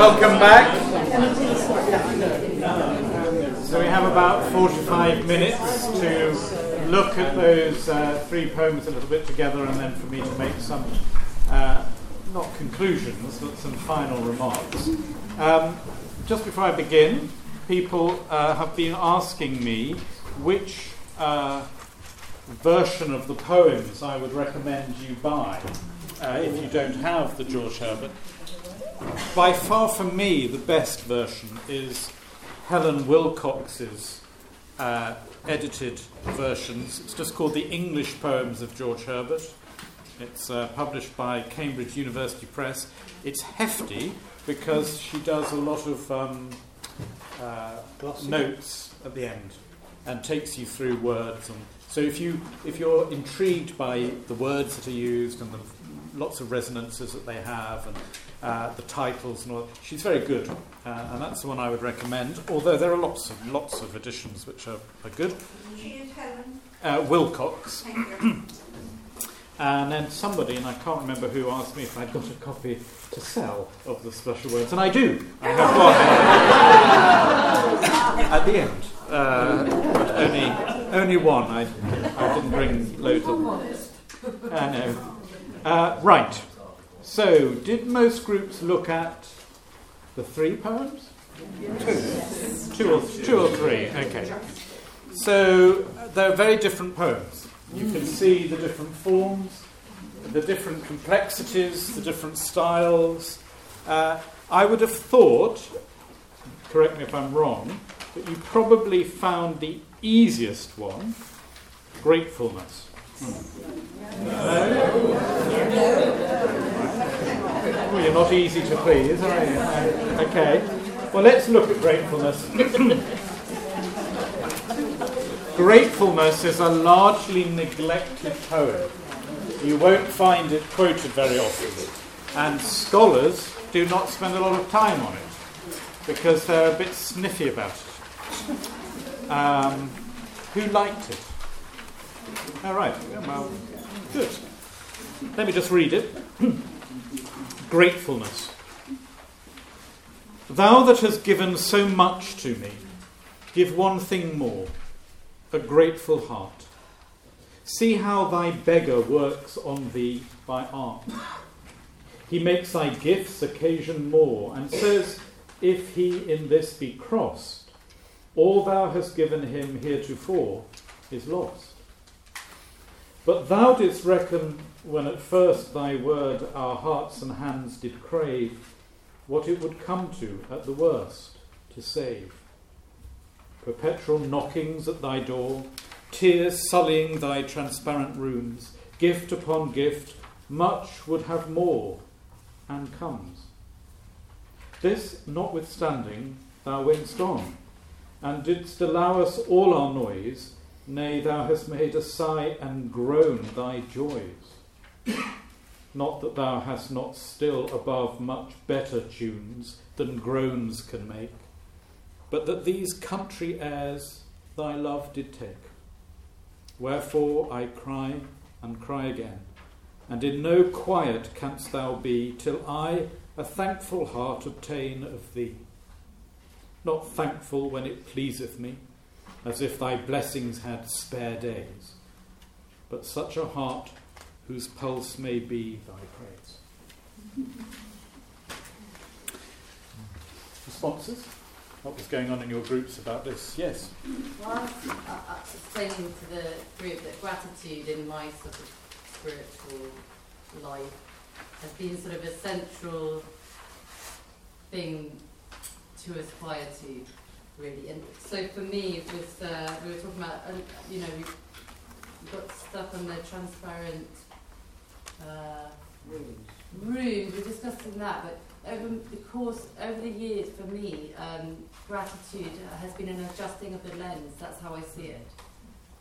Welcome back. So we have about 45 minutes to look at those uh, three poems a little bit together and then for me to make some, uh, not conclusions, but some final remarks. Um, just before I begin, people uh, have been asking me which uh, version of the poems I would recommend you buy uh, if you don't have the George Herbert. By far, for me, the best version is Helen Wilcox's uh, edited versions. It's just called The English Poems of George Herbert. It's uh, published by Cambridge University Press. It's hefty because she does a lot of um, uh, notes at the end and takes you through words. And so, if you if you're intrigued by the words that are used and the lots of resonances that they have and uh, the titles and all. She's very good, uh, and that's the one I would recommend. Although there are lots of lots of editions which are, are good. Uh, Wilcox. and then somebody, and I can't remember who, asked me if I'd got a copy to sell of the special words, and I do. I have one at the end, uh, but only only one. I, I didn't bring loads of them. I know. Uh, right. So, did most groups look at the three poems? Two. Two or, two or three, okay. So, they're very different poems. You can see the different forms, the different complexities, the different styles. Uh, I would have thought, correct me if I'm wrong, that you probably found the easiest one, gratefulness. Hmm. Well, you're not easy to please, are you? Okay. Well, let's look at gratefulness. gratefulness is a largely neglected poem. You won't find it quoted very often. And scholars do not spend a lot of time on it because they're a bit sniffy about it. Um, who liked it? All right. Well, good. Let me just read it. Gratefulness. Thou that hast given so much to me, give one thing more a grateful heart. See how thy beggar works on thee by art. He makes thy gifts occasion more, and says, If he in this be crossed, all thou hast given him heretofore is lost. But thou didst reckon when at first thy word our hearts and hands did crave, what it would come to at the worst to save. Perpetual knockings at thy door, tears sullying thy transparent rooms, gift upon gift, much would have more, and comes. This notwithstanding, thou wentst on, and didst allow us all our noise, nay, thou hast made us sigh and groan thy joys. Not that thou hast not still above much better tunes than groans can make, but that these country airs thy love did take. Wherefore I cry and cry again, and in no quiet canst thou be till I a thankful heart obtain of thee. Not thankful when it pleaseth me, as if thy blessings had spare days, but such a heart whose pulse may be thy praise. Responses? What was going on in your groups about this? Yes. Well, I was uh, saying to the group that gratitude in my sort of spiritual life has been sort of a central thing to aspire to, really. And so for me, it was, uh, we were talking about, uh, you know, we got stuck on the transparent uh, rooms. Rooms. We're discussing that, but over the course, over the years, for me, um, gratitude has been an adjusting of the lens. That's how I see it.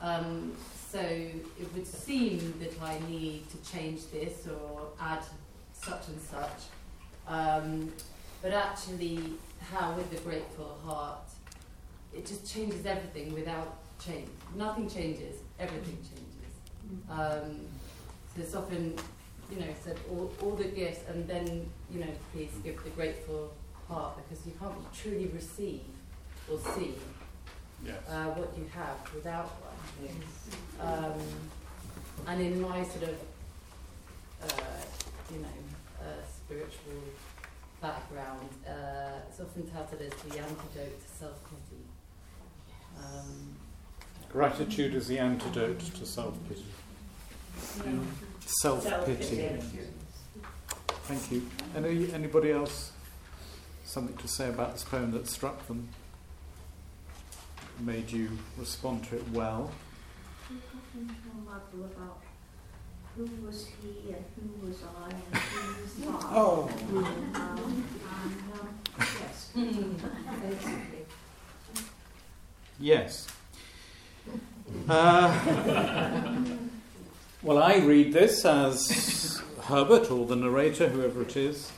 Um, so it would seem that I need to change this or add such and such. Um, but actually, how with the grateful heart, it just changes everything without change. Nothing changes, everything changes. Um, so it's often, you know, said all, all the gifts and then, you know, please give the grateful heart because you can't truly receive or see Yes. uh, what you have without one. Um, and in my sort of, uh, you know, uh, spiritual background, uh, it's often touted as the antidote to self pity. Um, Gratitude is the antidote to self pity. Self pity. Thank you. Any, anybody else something to say about this poem that struck them? Made you respond to it well? who was he and who was I and who was I. Oh. Um, and, um, yes, basically. Yes. Uh, well, I read this as Herbert or the narrator, whoever it is,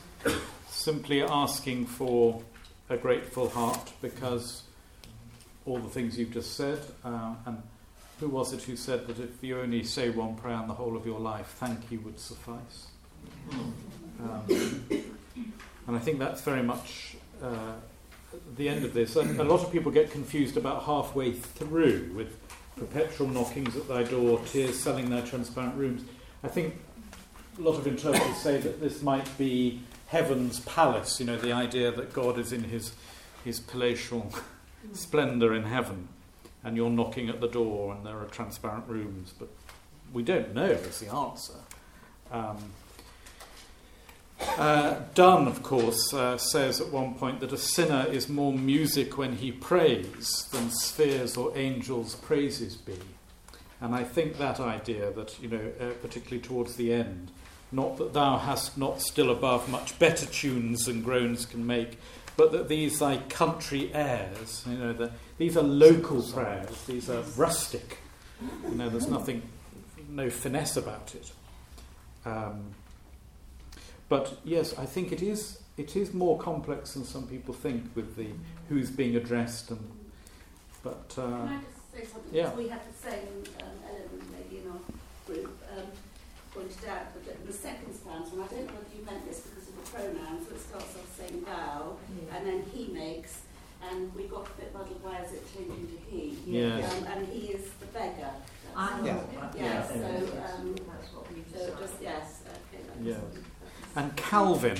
simply asking for a grateful heart because all the things you've just said. Uh, and who was it who said that if you only say one prayer in the whole of your life, thank you would suffice? Um, and I think that's very much uh, the end of this. And a lot of people get confused about halfway through with perpetual knockings at thy door, tears selling their transparent rooms. I think a lot of interpreters say that this might be heaven's palace, you know, the idea that God is in his, his palatial splendour in heaven, and you're knocking at the door and there are transparent rooms, but we don't know is the answer. Um, uh, of course, uh, says at one point that a sinner is more music when he prays than spheres or angels' praises be. And I think that idea that, you know, uh, particularly towards the end, not that thou hast not still above much better tunes and groans can make, but that these thy country airs, you know, the, these are local prayers, these are rustic. You know, there's nothing, no finesse about it. Um, but yes, I think it is it is more complex than some people think with the who's being addressed and but uh, Can I just say something? yeah. We had the same um, element maybe in our group um, pointed out that the, the second stanza, and I don't know whether you meant this because of the pronouns, so it starts off saying thou, and then he makes, and we got a bit muddled why is it changing to he? Yes. Um, and he is the beggar. That's I know. Yeah, so, Yes, um, that's what we So just, yes, okay. That's Yeah. that's- and Calvin,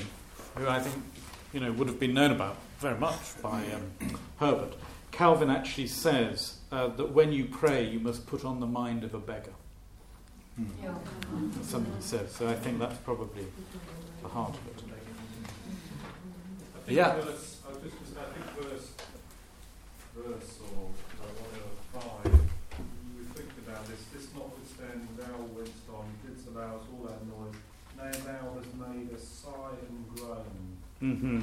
who I think you know would have been known about very much by um, Herbert. Calvin actually says uh, that when you pray, you must put on the mind of a beggar. Yeah. That's something he says. So I think that's probably the heart of it. I think Yeah. verse, I was just gonna say, I think verse, verse or uh, one of five, we think about this, this notwithstanding thou wentst on, didst allow us all that noise, nay thou hast made a sigh and groan, Mm-hmm.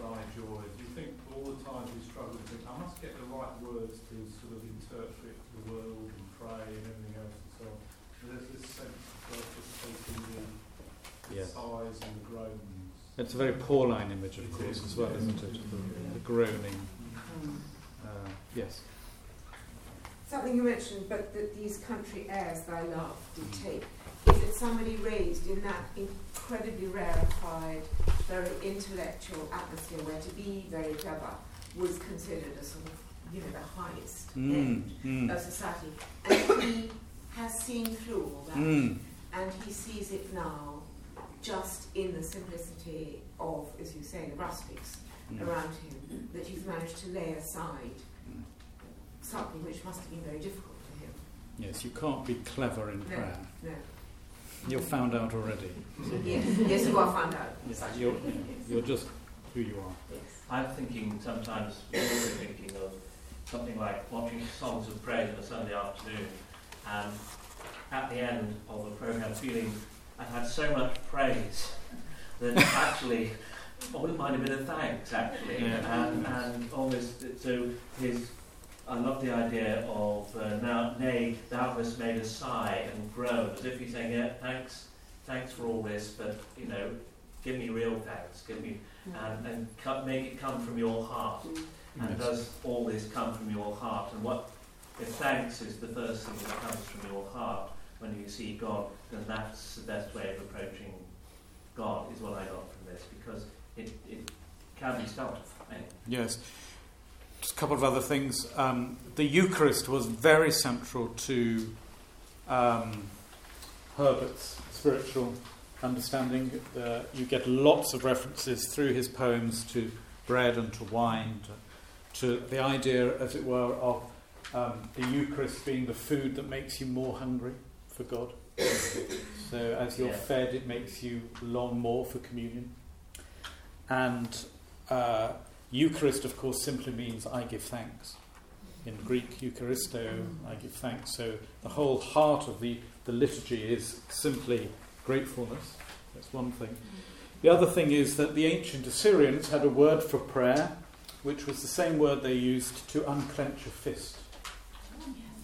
thy joy. Do you think all the times we struggle to think, I must get the right words to sort of interpret the world and pray and everything else and so on. And there's this sense of God just taking the Yes. sighs and the groans. It's a very Pauline image, of course, as well, isn't it? The, the groaning. Uh, yes. Something you mentioned, but that these country airs thy love do take. Is it somebody raised in that incredibly rarefied, very intellectual atmosphere where to be very clever was considered a sort of, you know, the highest Mm, end mm, of society? And he has seen through all that, mm. and he sees it now just in the simplicity of, as you say, the rustics Mm. around him, that he's managed to lay aside Mm. something which must have been very difficult for him. Yes, you can't be clever in No. prayer. No. You're found out already. Yes, yes, you are found out. Yeah, you're, you're just who you are. Yes. I'm thinking sometimes, we're thinking of something like watching songs of praise on a Sunday afternoon, and at the end of the program, feeling I've had so much praise that actually I wouldn't mind a bit of thanks, actually, Yeah. and, and almost so his. I love the idea of uh, now, nay, thou hast made us sigh and groan, as if he's saying, yeah, thanks, thanks for all this, but you know, give me real thanks, give me and, and cut, make it come from your heart. And Yes. does all this come from your heart? And what if thanks is the first thing that comes from your heart when you see God, then that's the best way of approaching God, is what I got from this, because it, it can be started. Yes. Just a couple of other things. Um, the Eucharist was very central to um, Herbert's spiritual understanding. Uh, you get lots of references through his poems to bread and to wine, to, to the idea, as it were, of um, the Eucharist being the food that makes you more hungry for God. so as you're Yeah. fed, it makes you long more for communion. And uh, Eucharist, of course, simply means I give thanks. In Greek, Eucharisto, I give thanks. So the whole heart of the, the liturgy is simply gratefulness. That's one thing. The other thing is that the ancient Assyrians had a word for prayer, which was the same word they used to unclench a fist.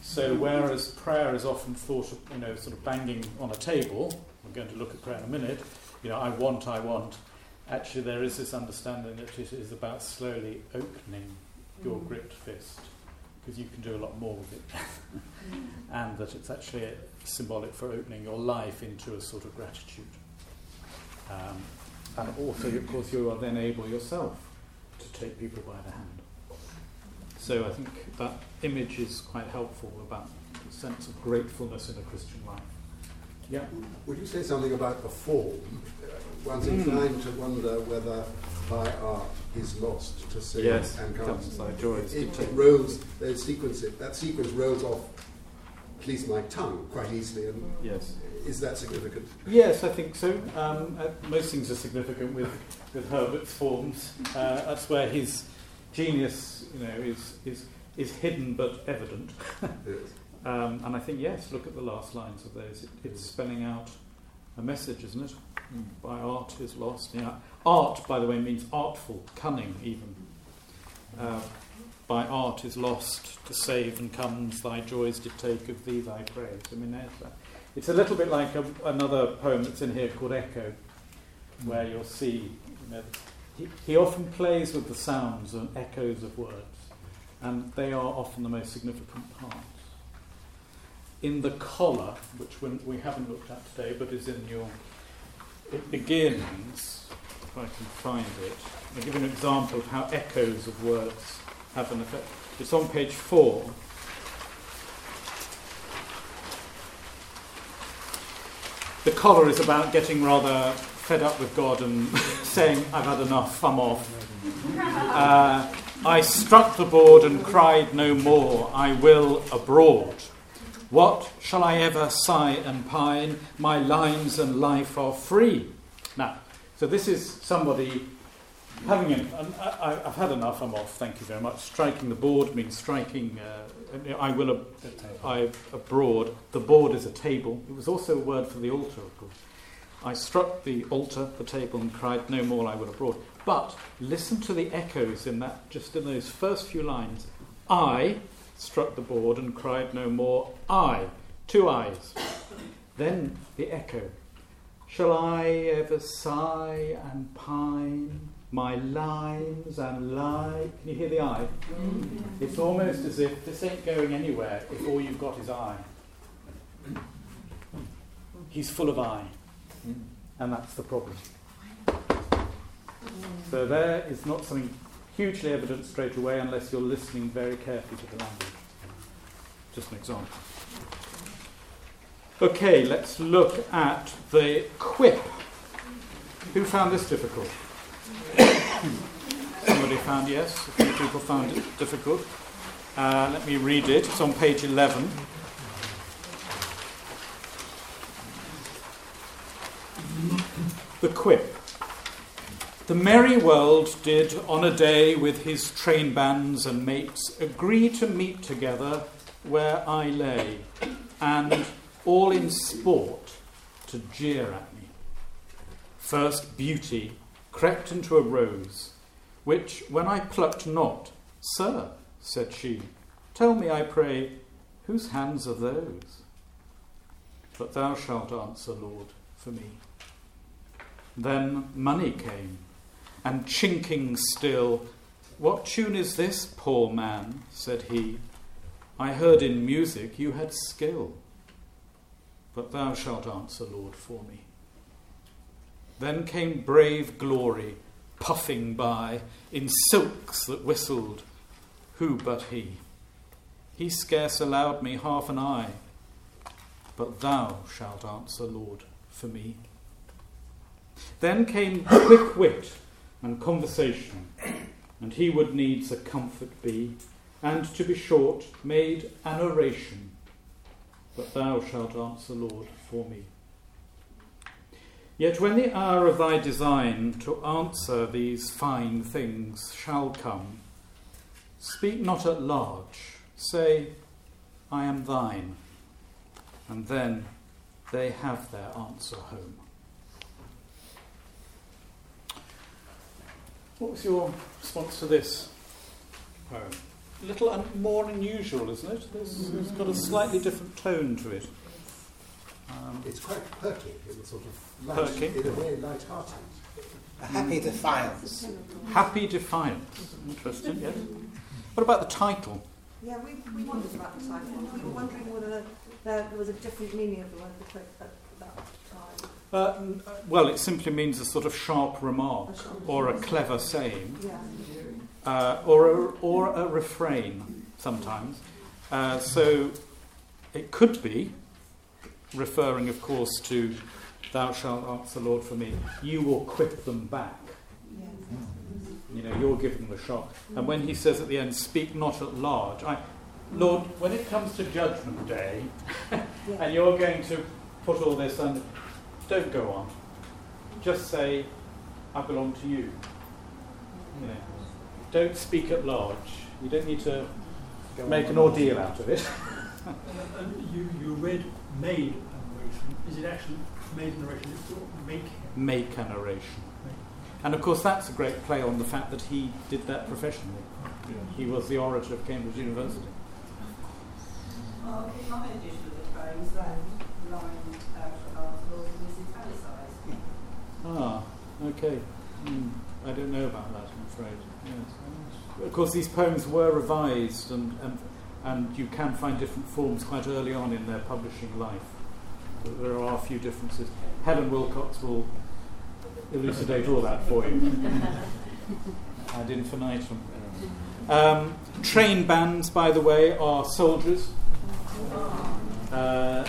So whereas prayer is often thought of, you know, sort of banging on a table, we're going to look at prayer in a minute, you know, I want, I want. Actually, there is this understanding that it is about slowly opening your gripped fist, because you can do a lot more with it. and that it's actually symbolic for opening your life into a sort of gratitude. Um, and also, of course, you are then able yourself to take people by the hand. So I think that image is quite helpful about the sense of gratefulness in a Christian life. Yeah. Would you say something about the form? One's Mm. inclined to wonder whether by art is lost to sing Yes, and comes comes. thy joys. It, it rolls, they sequence it, that sequence rolls off at least my tongue quite easily. And Yes. is that significant? Yes, I think so. Um, uh, most things are significant with, with Herbert's forms. Uh, that's where his genius, you know, is, is, is hidden but evident. Yes. Um, and I think, yes, look at the last lines of those. It, it's spelling out a message, isn't it? By art is lost. Yeah. Art, by the way, means artful, cunning, even. Uh, by art is lost to save and comes thy joys did take of thee thy praise. I mean, there's that. It's a little bit like a, another poem that's in here called Echo, where you'll see, you know, he, he often plays with the sounds and echoes of words, and they are often the most significant parts in the collar, which we, haven't looked at today, but is in your. It begins, if I can find it. I'll give you an example of how echoes of words have an effect. It's on page four. The collar is about getting rather fed up with God and saying, I've had enough, I'm off. Uh, I struck the board and cried no more, I will abroad. What shall I ever sigh and pine? My lines and life are free. Now, so this is somebody having an, an I, I've had enough. I'm off. Thank you very much. Striking the board means striking. Uh, I will. Ab- I abroad. The board is a table. It was also a word for the altar, of course. I struck the altar, the table, and cried, "No more. I will abroad." But listen to the echoes in that. Just in those first few lines, I struck the board and cried no more. I, two eyes. then the echo. Shall I ever sigh and pine? My lines and lie. Can you hear the eye? Mm-hmm. It's almost as if this ain't going anywhere if all you've got is eye. He's full of eye. Mm. And that's the problem. So there is not something hugely evident straight away unless you're listening very carefully to the language. Just an example. Okay, let's look at the quip. Who found this difficult? Somebody found yes. A few people found it difficult. Uh, let me read it. It's on page 11. The quip. The merry world did on a day with his train bands and mates agree to meet together where I lay, and all in sport to jeer at me. First beauty crept into a rose, which when I plucked not, Sir, said she, tell me, I pray, whose hands are those? But thou shalt answer, Lord, for me. Then money came, and chinking still, What tune is this, poor man? said he. I heard in music you had skill, but thou shalt answer, Lord, for me. Then came brave glory, puffing by in silks that whistled, who but he? He scarce allowed me half an eye, but thou shalt answer, Lord, for me. Then came quick wit and conversation, and he would needs a comfort be, and to be short, made an oration, but thou shalt answer, Lord, for me. Yet when the hour of thy design to answer these fine things shall come, speak not at large, say, I am thine, and then they have their answer home. What was your response to this poem? A little un- more unusual, isn't it? There's, it's got a slightly different tone to it. Um, It's quite perky in a sort of light, Perky? in a way light-hearted. A happy defiance. Happy Defiance. Interesting, yes. What about the title? Yeah, we, we wondered about the title. We were wondering whether there was a different meaning of the word at that time. Uh, uh, well, it simply means a sort of sharp remark or a clever saying. Uh, or, a, or a refrain sometimes. Uh, so it could be referring, of course, to "Thou shalt answer, Lord, for me." You will quip them back. You know, you're giving them a shock. And when he says at the end, "Speak not at large," I, Lord, when it comes to Judgment Day, and you're going to put all this under, don't go on. Just say, "I belong to you." You know, don't speak at large. You don't need to make an ordeal out of it. And you, you read made a narration. Is it actually made a narration? It's not make. Make a narration. And of course, that's a great play on the fact that he did that professionally. He was the orator of Cambridge University. Oh, well, in my edition of the poems, that line out of articles is italicized. Ah, okay. Hmm, I don't know about that, I'm afraid. Yes. Of course, these poems were revised, and, and, and you can find different forms quite early on in their publishing life. There are a few differences. Helen Wilcox will elucidate all that for you. Ad infinitum. Um, train bands, by the way, are soldiers. Uh,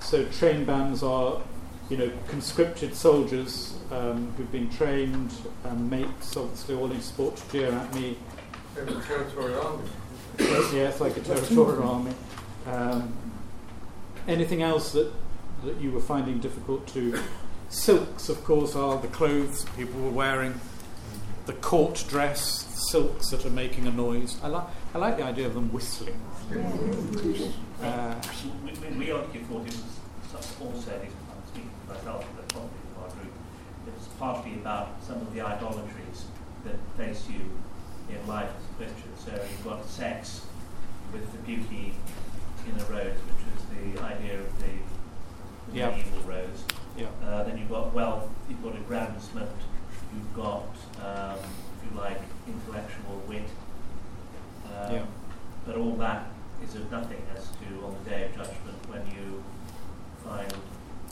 so train bands are, you know, conscripted soldiers um, who've been trained, um, mates, obviously all in sport to jeer at me. territorial army. Yes, yes, like a territorial army. Um, anything else that, that you were finding difficult to? Silks, of course, are the clothes people were wearing. The court dress, silks that are making a noise. I, like I like the idea of them whistling. Uh, we, we, we obviously thought it was such also, I'm speaking for myself, but probably our group, it was partly about some of the idolatries that face you in life as a Christian. So you've got sex with the beauty in a rose, which is the idea of the, the Yeah. medieval rose. Yeah. Uh, then you've got wealth, you've got aggrandizement, you've got, um, if you like, intellectual wit. Um, Yeah. But all that is of nothing as to on the day of judgment when you find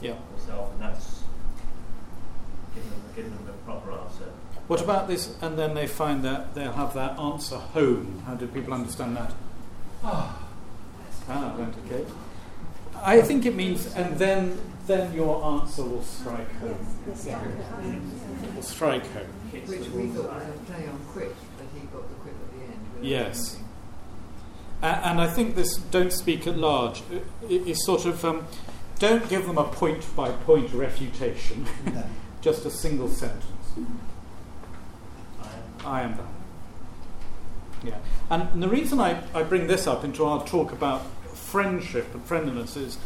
Yeah. yourself, and that's given them, given them the proper answer. What about this? And then they find that they'll have that answer home. How do people understand that? Ah, right, okay. I think it means, and then then your answer will strike home. Will strike home. Which we thought was a play on quit, that he got the quit at the end. without Yes. thinking. And I think this "don't speak at large" i- i- is sort of um, don't give them a point by point refutation, just a single sentence. I am that. Yeah. And the reason I, I bring this up into our talk about friendship and friendliness is,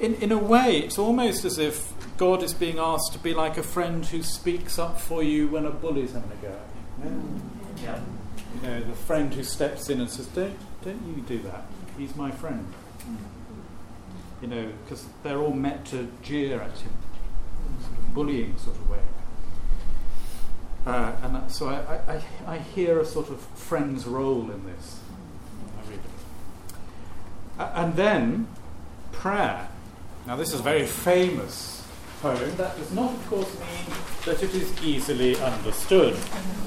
in, in a way, it's almost as if God is being asked to be like a friend who speaks up for you when a bully's having a go at you. Yeah. You know, the friend who steps in and says, "Don't, don't you do that? He's my friend." You know, because they're all meant to jeer at him, sort of bullying sort of way. Uh, and that- so I, I, I, hear a sort of friend's role in this. I read it. And then prayer. Now, this is a very famous poem, that does not, of course, mean that it is easily understood,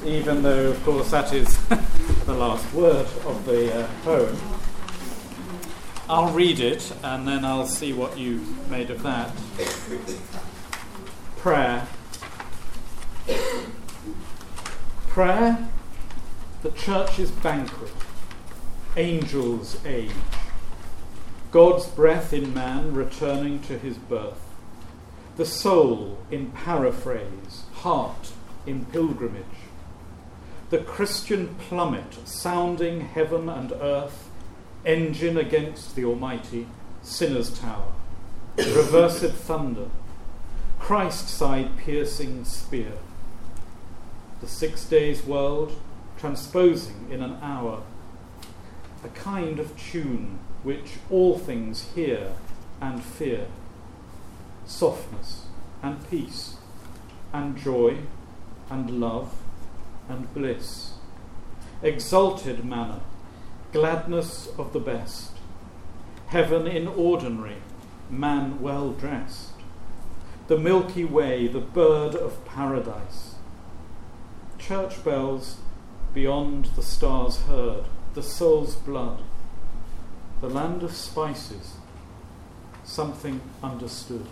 even though, of course, that is the last word of the uh, poem. I'll read it and then I'll see what you made of that. Prayer. Prayer, the church's banquet, angels' age, God's breath in man returning to his birth, the soul in paraphrase, heart in pilgrimage, the Christian plummet sounding heaven and earth engine against the Almighty, sinner's tower, reversed thunder, Christ side piercing spear, the six days world transposing in an hour, a kind of tune which all things hear and fear, softness and peace and joy and love and bliss, exalted manna gladness of the best, heaven in ordinary, man well dressed, the Milky Way, the bird of paradise, church bells beyond the stars heard, the soul's blood, the land of spices, something understood.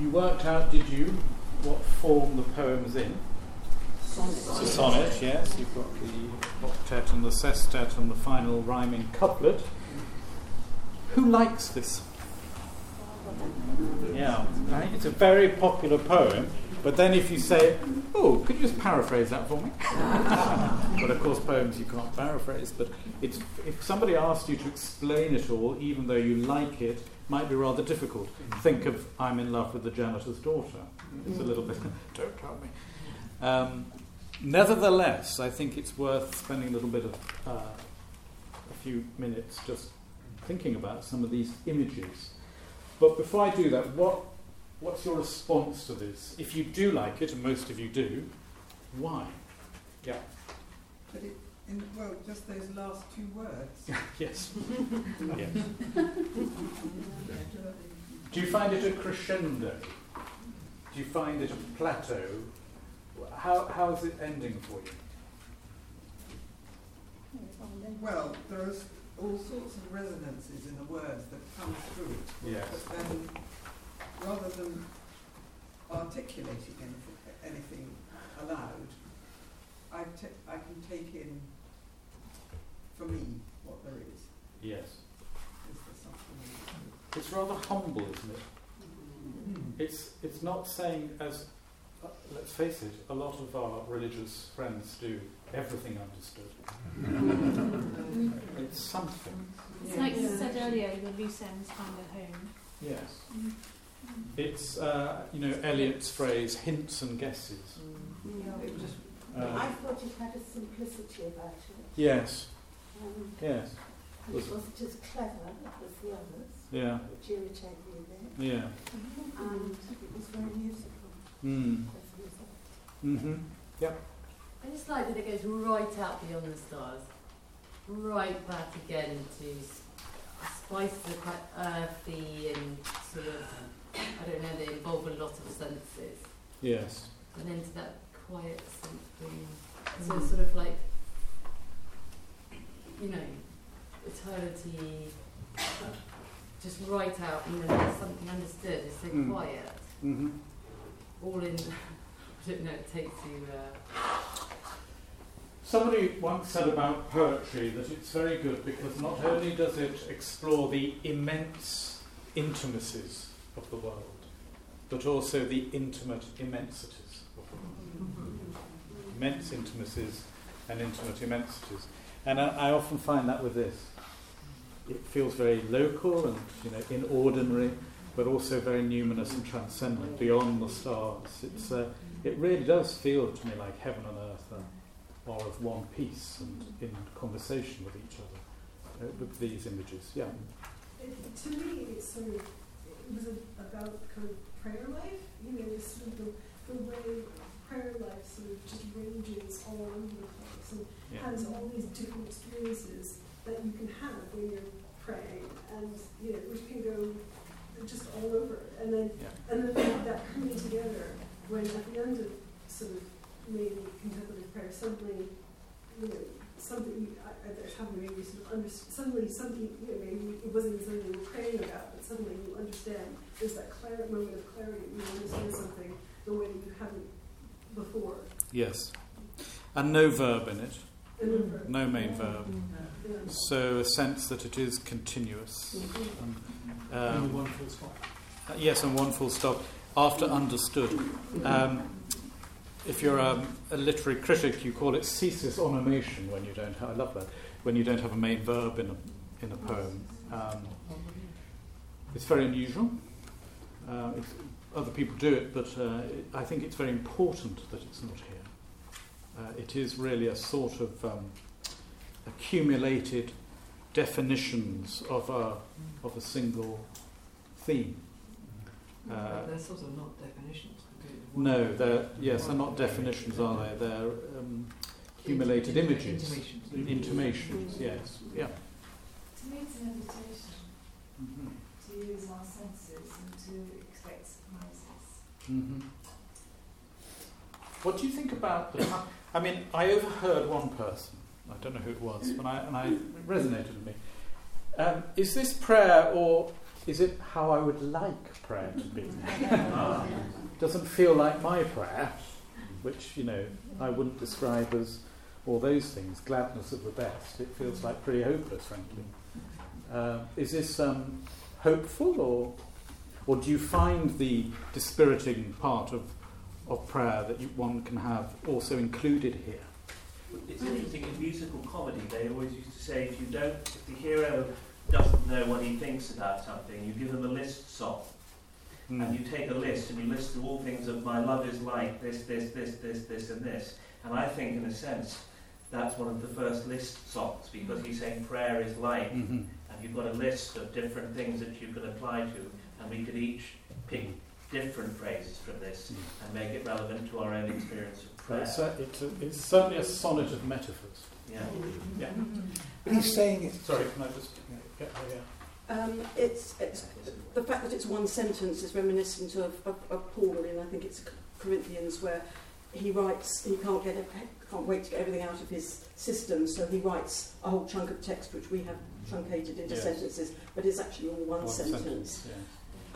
You worked out, did you, what form the poem's in? It's a sonnet, yes. You've got the octet and the sestet and the final rhyming couplet. Who likes this? Yeah, right? It's a very popular poem, but then if you say, oh, could you just paraphrase that for me? but of course, poems you can't paraphrase, but it's, if somebody asked you to explain it all, even though you like it, might be rather difficult. Think of I'm in love with the janitor's daughter. It's a little bit, don't tell me. Um, Nevertheless, I think it's worth spending a little bit of uh, a few minutes just thinking about some of these images. But before I do that, what, what's your response to this? If you do like it, and most of you do, why? Yeah. But it, in, well, just those last two words. yes. yes. Do you find it a crescendo? Do you find it a plateau? How, how is it ending for you? Well, there are all sorts of resonances in the words that come through it. Yes. But then, rather than articulating anything, anything aloud, I, t- I can take in, for me, what there is. Yes. Is there something? It's rather humble, isn't it? Mm. It's, it's not saying as let's face it, a lot of our religious friends do everything understood. it's something. It's like you said earlier, the loose ends find a home. Yes. It's, uh, you know, Eliot's phrase, hints and guesses. Uh, I thought it had a simplicity about it. Yes. Um, yes. And it wasn't as clever as the others, yeah. which irritated me a bit. Yeah. And it was very musical. Mm. Mm-hmm. Yep. I just like that it goes right out beyond the stars, right back again to spices are quite earthy and sort of, I don't know, they involve a lot of senses. Yes. And into that quiet something. So it's sort of like, you know, eternity, just right out, and then there's something understood. It's so Mm. quiet. Mm-hmm. All in, I don't know, it takes you. Uh, Somebody once said about poetry that it's very good because not only does it explore the immense intimacies of the world, but also the intimate immensities of the world. Immense intimacies and intimate immensities. And I, I often find that with this. It feels very local and you know inordinary, but also very numinous and transcendent, beyond the stars. It's, uh, it really does feel to me like heaven and earth are, are of one piece and in conversation with each other uh, with these images. Yeah. It, to me, it's sort of it was a, about kind of prayer life. You know, it's sort of the, the way prayer life sort of just ranges all over the place and Yeah. has all these different experiences that you can have when you're praying, and you know, which can go just all over, and then Yeah. and then that, that coming together when at the end of sort of maybe contemplative prayer, suddenly, you know, something I, I, there's having maybe sort of under, suddenly something, you know, maybe it wasn't something you were praying about, but suddenly you understand. There's that clar- moment of clarity. You understand something the way that you haven't before. Yes. And no verb in it. No main verb. So a sense that it is continuous. And, um, one full stop. Uh, Yes, and one full stop. After understood. Um, if you're um, a literary critic, you call it ceasus onomation when you don't. Have, I love that when you don't have a main verb in a in a poem. Um, it's very unusual. Uh, it's, other people do it, but uh, it, I think it's very important that it's not here. Uh, it is really a sort of um, accumulated definitions of a of a single theme. Uh, they're sort of not definitions. no, they're yes, they're not definitions, are they? They're um, accumulated Intima- images, intimations. intimations. Yes, yeah. To me, it's an invitation to use our senses and to expect surprises. hmm What do you think about the? I mean, I overheard one person. I don't know who it was, but I, and I it resonated with me. Um, is this prayer, or is it how I would like prayer to be? Doesn't feel like my prayer, which you know I wouldn't describe as all those things. Gladness of the best. It feels like pretty hopeless, frankly. Uh, is this um, hopeful, or or do you find the dispiriting part of of prayer that you, one can have also included here? It's interesting in musical comedy. They always used to say if you don't, if the hero doesn't know what he thinks about something, you give him a list song, Hmm. and you take a list and you list through all things of my love is like this, this, this, this, this, and this. And I think, in a sense, that's one of the first list songs because he's saying prayer is like, Mhm. and you've got a list of different things that you can apply to, and we could each pick different phrases from this hmm. and make it relevant to our own experience of prayer. It's, a, it's, a, it's certainly a sonnet of metaphors. Yeah. Yeah. But he's saying it. Sorry, can I just get there? Uh, um, it's, it's the fact that it's one sentence is reminiscent of, of, of Paul in I think it's Corinthians where he writes he can't get it, can't wait to get everything out of his system so he writes a whole chunk of text which we have truncated into Yes. sentences but it's actually all one, One sentence. sentence, yeah.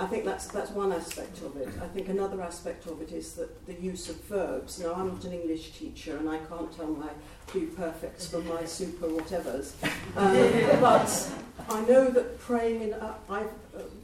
I think that's that's one aspect of it. I think another aspect of it is that the use of verbs. Now I'm not an English teacher and I can't tell my pluperfects from my super whatevers, um, but I know that praying in uh, I uh,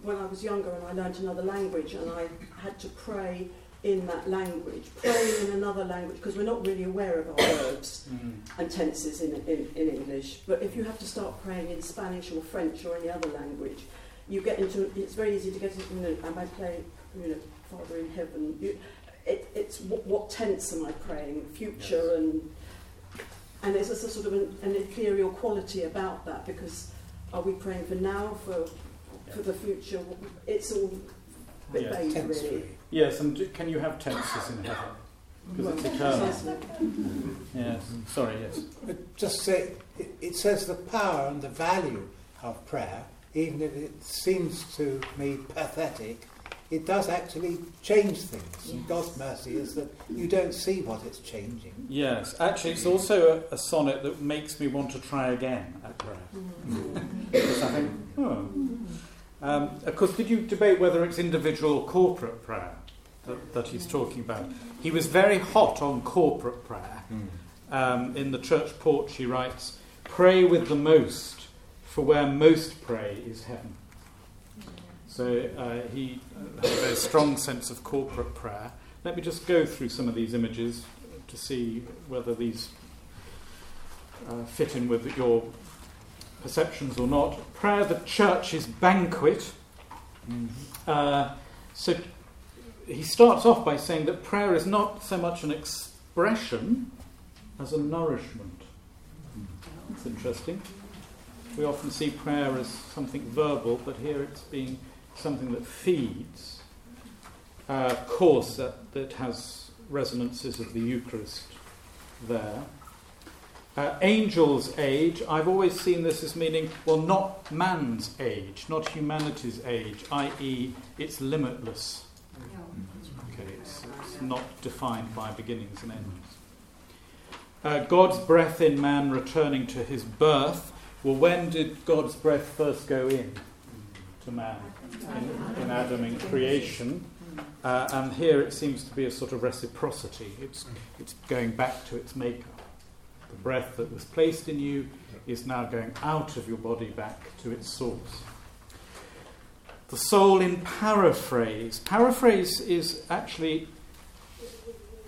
when I was younger and I learned another language and I had to pray in that language, praying in another language because we're not really aware of our verbs Mm. and tenses in, in, in English. But if you have to start praying in Spanish or French or any other language, you get into it's very easy to get into you know am I playing you know Father in heaven you, it, it's what, what tense am I praying future Yes. and and there's a sort of an, an ethereal quality about that because are we praying for now for for the future it's all a bit Yes. vague Tense really. Yes, and do, can you have tenses in heaven? Because it's eternal. Yes. Sorry, yes. But just say, it, it says the power and the value of prayer, even if it seems to me pathetic, it does actually change things. And God's mercy is that you don't see what it's changing. Yes, actually, it's also a, a sonnet that makes me want to try again at prayer. because I think, oh. Um, of course, did you debate whether it's individual or corporate prayer that, that he's talking about? He was very hot on corporate prayer. Um, in the church porch, he writes, Pray with the most, for where most pray is heaven. So uh, he had a very strong sense of corporate prayer. Let me just go through some of these images to see whether these uh, fit in with your perceptions or not. Prayer, the church's banquet. Uh, so he starts off by saying that prayer is not so much an expression as a nourishment. That's interesting. We often see prayer as something verbal, but here it's being something that feeds. Uh, of course, that, that has resonances of the Eucharist there. Uh, angel's age, I've always seen this as meaning, well, not man's age, not humanity's age, i.e., it's limitless. Okay, it's, it's not defined by beginnings and ends. Uh, God's breath in man returning to his birth. Well, when did God's breath first go in to man? In, in Adam in creation. Uh, and here it seems to be a sort of reciprocity. It's, it's going back to its maker. The breath that was placed in you is now going out of your body back to its source. The soul in paraphrase. Paraphrase is actually,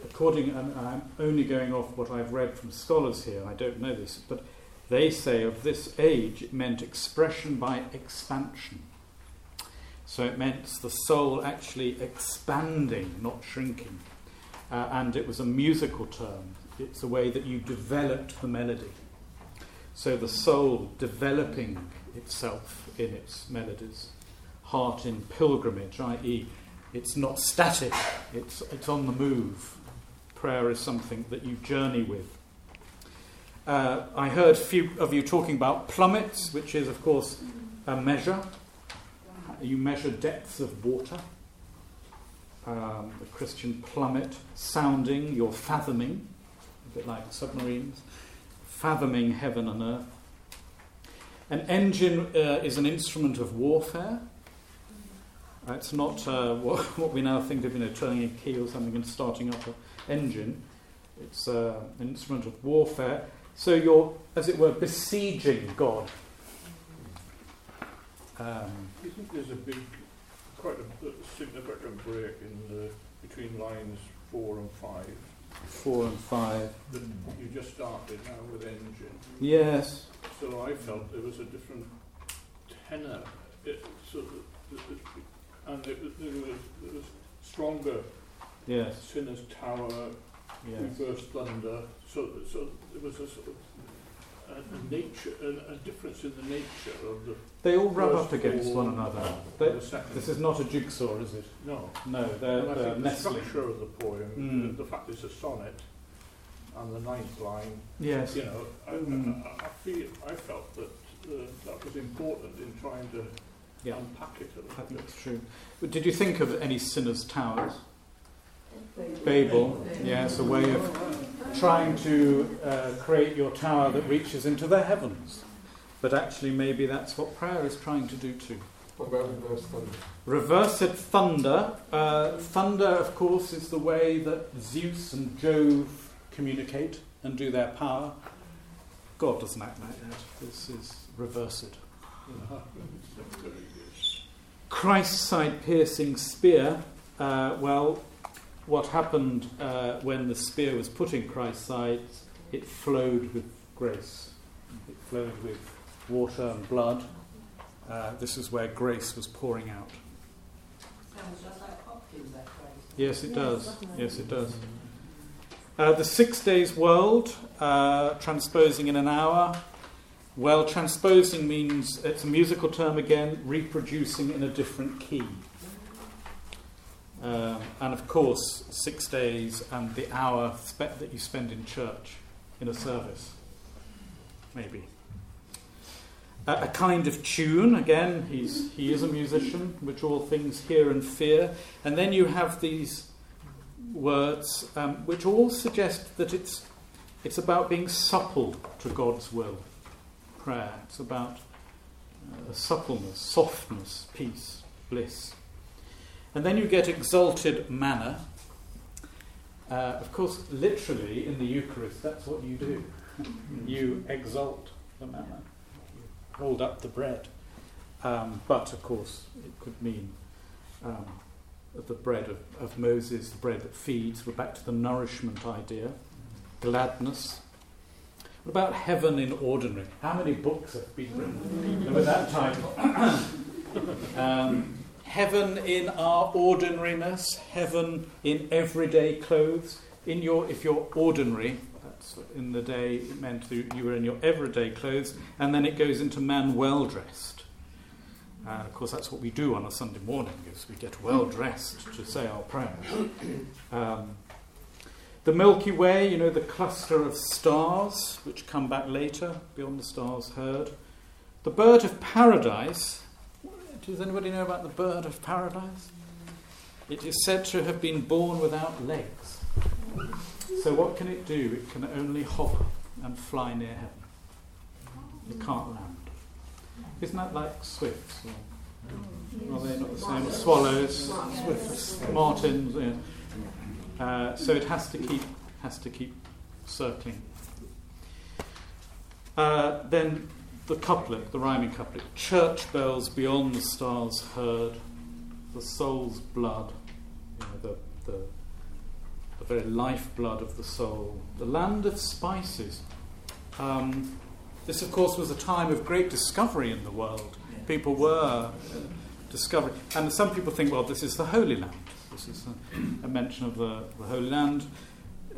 according, and I'm only going off what I've read from scholars here, I don't know this, but they say of this age it meant expression by expansion. So it meant the soul actually expanding, not shrinking. Uh, and it was a musical term. It's a way that you developed the melody. So the soul developing itself in its melodies. Heart in pilgrimage, i.e., it's not static, it's, it's on the move. Prayer is something that you journey with. Uh, I heard a few of you talking about plummets, which is, of course, a measure. You measure depths of water. Um, the Christian plummet, sounding, you're fathoming, a bit like submarines, fathoming heaven and earth. An engine uh, is an instrument of warfare. Uh, it's not uh, what, what, we now think of, you know, turning a key or something and starting up an engine. It's uh, an instrument of warfare. So you're, as it were, besieging God. Um, Isn't there's a big, quite a, a significant break in the between lines four and five? Four and five. That you just started now with engine. Yes. So I felt there was a different tenor. It, so that, that, and it, was- there was, there was stronger. Yes. Sinner's Tower, Yes. Reverse Thunder. So, so there was a sort of a, a nature, a, a difference in the nature of the. They all rub up against one another. They- this is not a jigsaw, is it? No. No, they're, And I they're think the structure of the poem, Mm. the, the fact it's a sonnet, and the ninth line. Yes. You know, I, Mm. I, I feel I felt that uh, that was important in trying to Yeah. unpack it a little I think bit. it's true. But did you think of any sinners' towers? Babel. Babel, yes, a way of trying to uh, create your tower that reaches into the heavens. But actually, maybe that's what prayer is trying to do too. What about reverse thunder? Reversed thunder. Uh, thunder, of course, is the way that Zeus and Jove communicate and do their power. God doesn't act like that. This is reversed. Christ's side piercing spear. Uh, well, what happened uh, when the spear was put in Christ's side? It flowed with grace. It flowed with water and blood. Uh, this is where grace was pouring out. Yes, it does. Yes, it does. Uh, the Six Days World, uh, transposing in an hour. Well, transposing means it's a musical term again, reproducing in a different key. Um, and of course, six days and the hour spe- that you spend in church in a service. Maybe. Uh, a kind of tune, again, he's, he is a musician, which all things hear and fear. And then you have these words um, which all suggest that it's, it's about being supple to God's will. Prayer. It's about uh, suppleness, softness, peace, bliss. And then you get exalted manna. Uh, of course, literally in the Eucharist, that's what you do. you exalt the manna, hold up the bread. Um, but of course, it could mean um, the bread of, of Moses, the bread that feeds. We're back to the nourishment idea, gladness. What about heaven in ordinary? How many books have been written with that title? um, heaven in our ordinariness, heaven in everyday clothes. In your, if you're ordinary, that's in the day it meant that you were in your everyday clothes, and then it goes into man well dressed. Uh, of course, that's what we do on a Sunday morning, is we get well dressed to say our prayers. Um, The Milky Way, you know, the cluster of stars which come back later, beyond the stars heard. The bird of paradise. Does anybody know about the bird of paradise? It is said to have been born without legs. So, what can it do? It can only hover and fly near heaven. It can't land. Isn't that like swifts? Or, are they not the same? Swallows, swifts, martins. Yeah. Uh, so it has to keep has to keep circling. Uh, then the couplet, the rhyming couplet: Church bells beyond the stars heard, the soul's blood, you know, the, the the very lifeblood of the soul, the land of spices. Um, this, of course, was a time of great discovery in the world. People were uh, discovering, and some people think, well, this is the Holy Land. This is a, a mention of the, the Holy Land.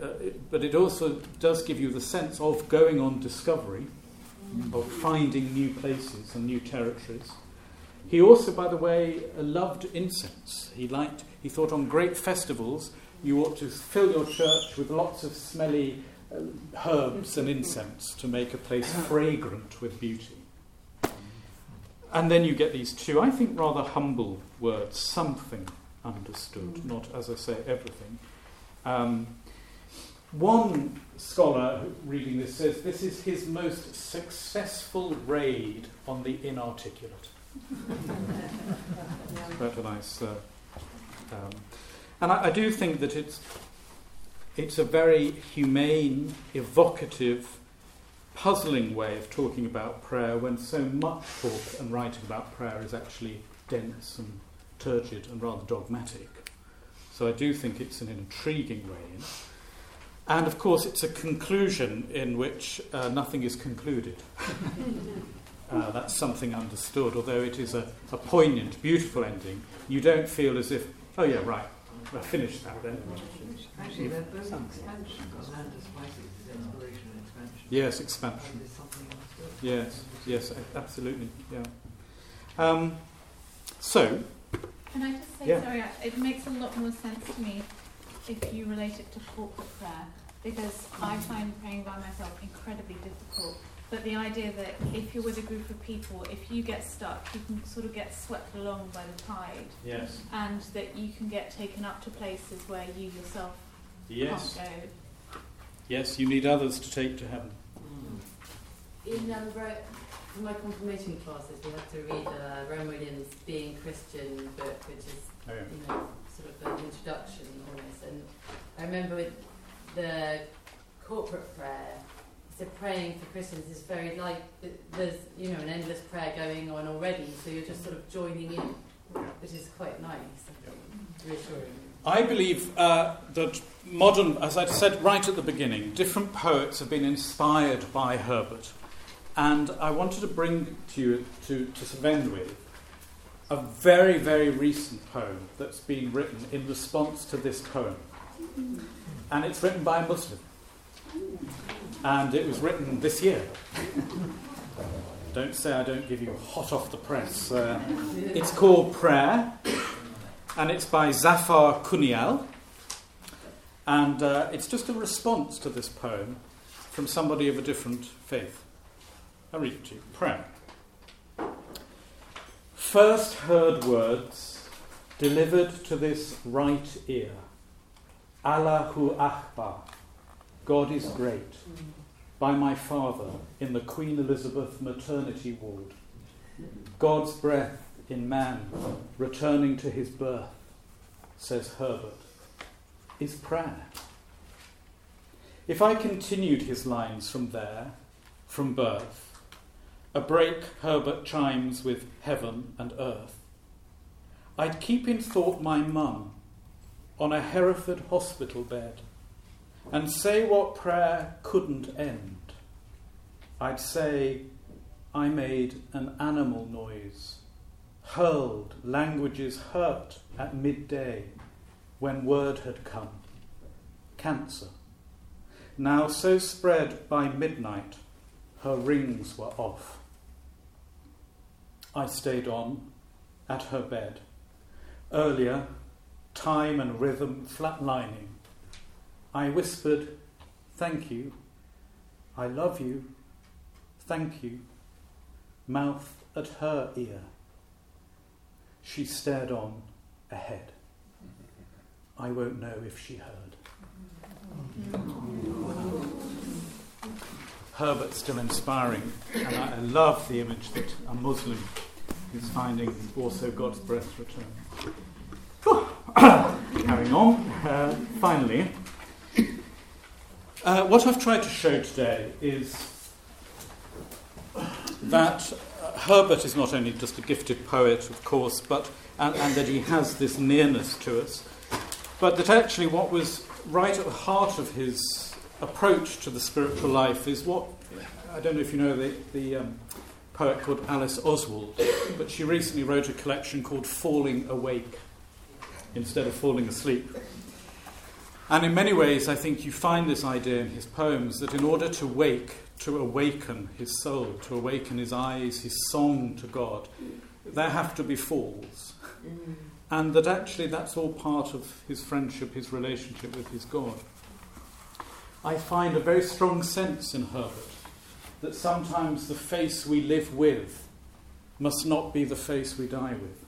Uh, it, but it also does give you the sense of going on discovery, of finding new places and new territories. He also, by the way, uh, loved incense. He liked. He thought on great festivals you ought to fill your church with lots of smelly uh, herbs and incense to make a place fragrant with beauty. And then you get these two, I think, rather humble words something understood, not, as I say, everything. Um, one scholar reading this says this is his most successful raid on the inarticulate. Quite a nice. Uh, um, and I, I do think that it's it's a very humane, evocative, puzzling way of talking about prayer when so much talk and writing about prayer is actually dense and turgid and rather dogmatic. So I do think it's an intriguing way in. And of course, it's a conclusion in which uh, nothing is concluded. uh, that's something understood, although it is a, a poignant, beautiful ending. You don't feel as if, oh yeah, right, I finished that then. Actually, they're both expansion. Land of spices is exploration and expansion. Yes, expansion. Yes, yes, absolutely. Yeah. Um, so. Can I just say, yeah. sorry, it makes a lot more sense to me if you relate it to corporate prayer, because I find praying by myself incredibly difficult. But the idea that if you're with a group of people, if you get stuck, you can sort of get swept along by the tide. Yes. And that you can get taken up to places where you yourself yes. can't go. Yes, you need others to take to heaven. In um, for my confirmation classes, we had to read uh, Rowan Williams' Being Christian book, which is oh, yeah. you know sort of an introduction almost. And I remember with the corporate prayer so praying for Christians is very like there's you know an endless prayer going on already, so you're just sort of joining in, which is quite nice, reassuring. I believe uh, that modern, as I said right at the beginning, different poets have been inspired by Herbert, and I wanted to bring to you to to Sven with a very very recent poem that's been written in response to this poem, and it's written by a Muslim and it was written this year. don't say I don't give you hot off the press. Uh, it's called Prayer, and it's by Zaffar Kunial, and uh, it's just a response to this poem from somebody of a different faith. I'll read it to you. Prayer. First heard words delivered to this right ear. Allahu Akbar. God is Great by my father in the Queen Elizabeth maternity ward. God's breath in man returning to his birth, says Herbert, is prayer. If I continued his lines from there, from birth, a break Herbert chimes with heaven and earth, I'd keep in thought my mum on a Hereford hospital bed and say what prayer couldn't end, I'd say, I made an animal noise, hurled languages hurt at midday when word had come. Cancer. Now so spread by midnight, her rings were off. I stayed on at her bed. Earlier, time and rhythm flatlining I whispered, Thank you, I love you, thank you, mouth at her ear. She stared on ahead. I won't know if she heard. Herbert's still inspiring, and I I love the image that a Muslim is finding also God's breath return. Carrying on, uh, finally, uh, what I've tried to show today is that uh, Herbert is not only just a gifted poet, of course, but and, and that he has this nearness to us, but that actually what was right at the heart of his approach to the spiritual life is what I don't know if you know the, the um, poet called Alice Oswald, but she recently wrote a collection called Falling Awake instead of falling asleep. And in many ways, I think you find this idea in his poems that in order to wake, to awaken his soul, to awaken his eyes, his song to God, there have to be falls. And that actually that's all part of his friendship, his relationship with his God. I find a very strong sense in Herbert that sometimes the face we live with must not be the face we die with.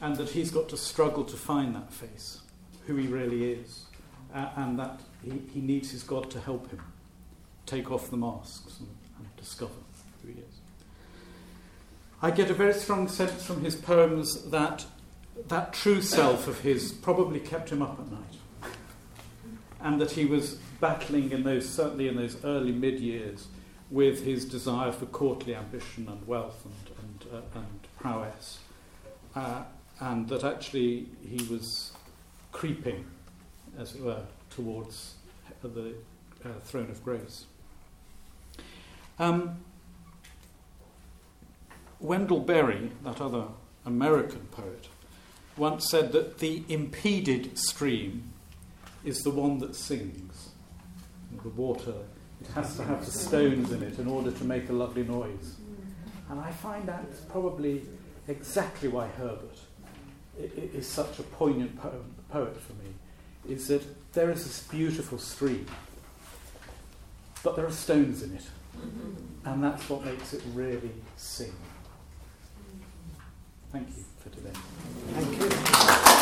And that he's got to struggle to find that face, who he really is, uh, and that he, he needs his God to help him take off the masks and, and discover who he is. I get a very strong sense from his poems that that true self of his probably kept him up at night, and that he was battling in those certainly in those early mid years with his desire for courtly ambition and wealth and and, uh, and prowess, uh, and that actually he was creeping, as it were, towards the uh, throne of grace. Um, Wendell Berry, that other American poet, once said that the impeded stream is the one that sings. The water, it has to have the stones in it in order to make a lovely noise. And I find that is probably exactly why Herbert is such a poignant poet for me, is that there is this beautiful stream, but there are stones in it. And that's what makes it really sing. Thank you for today. Thank you.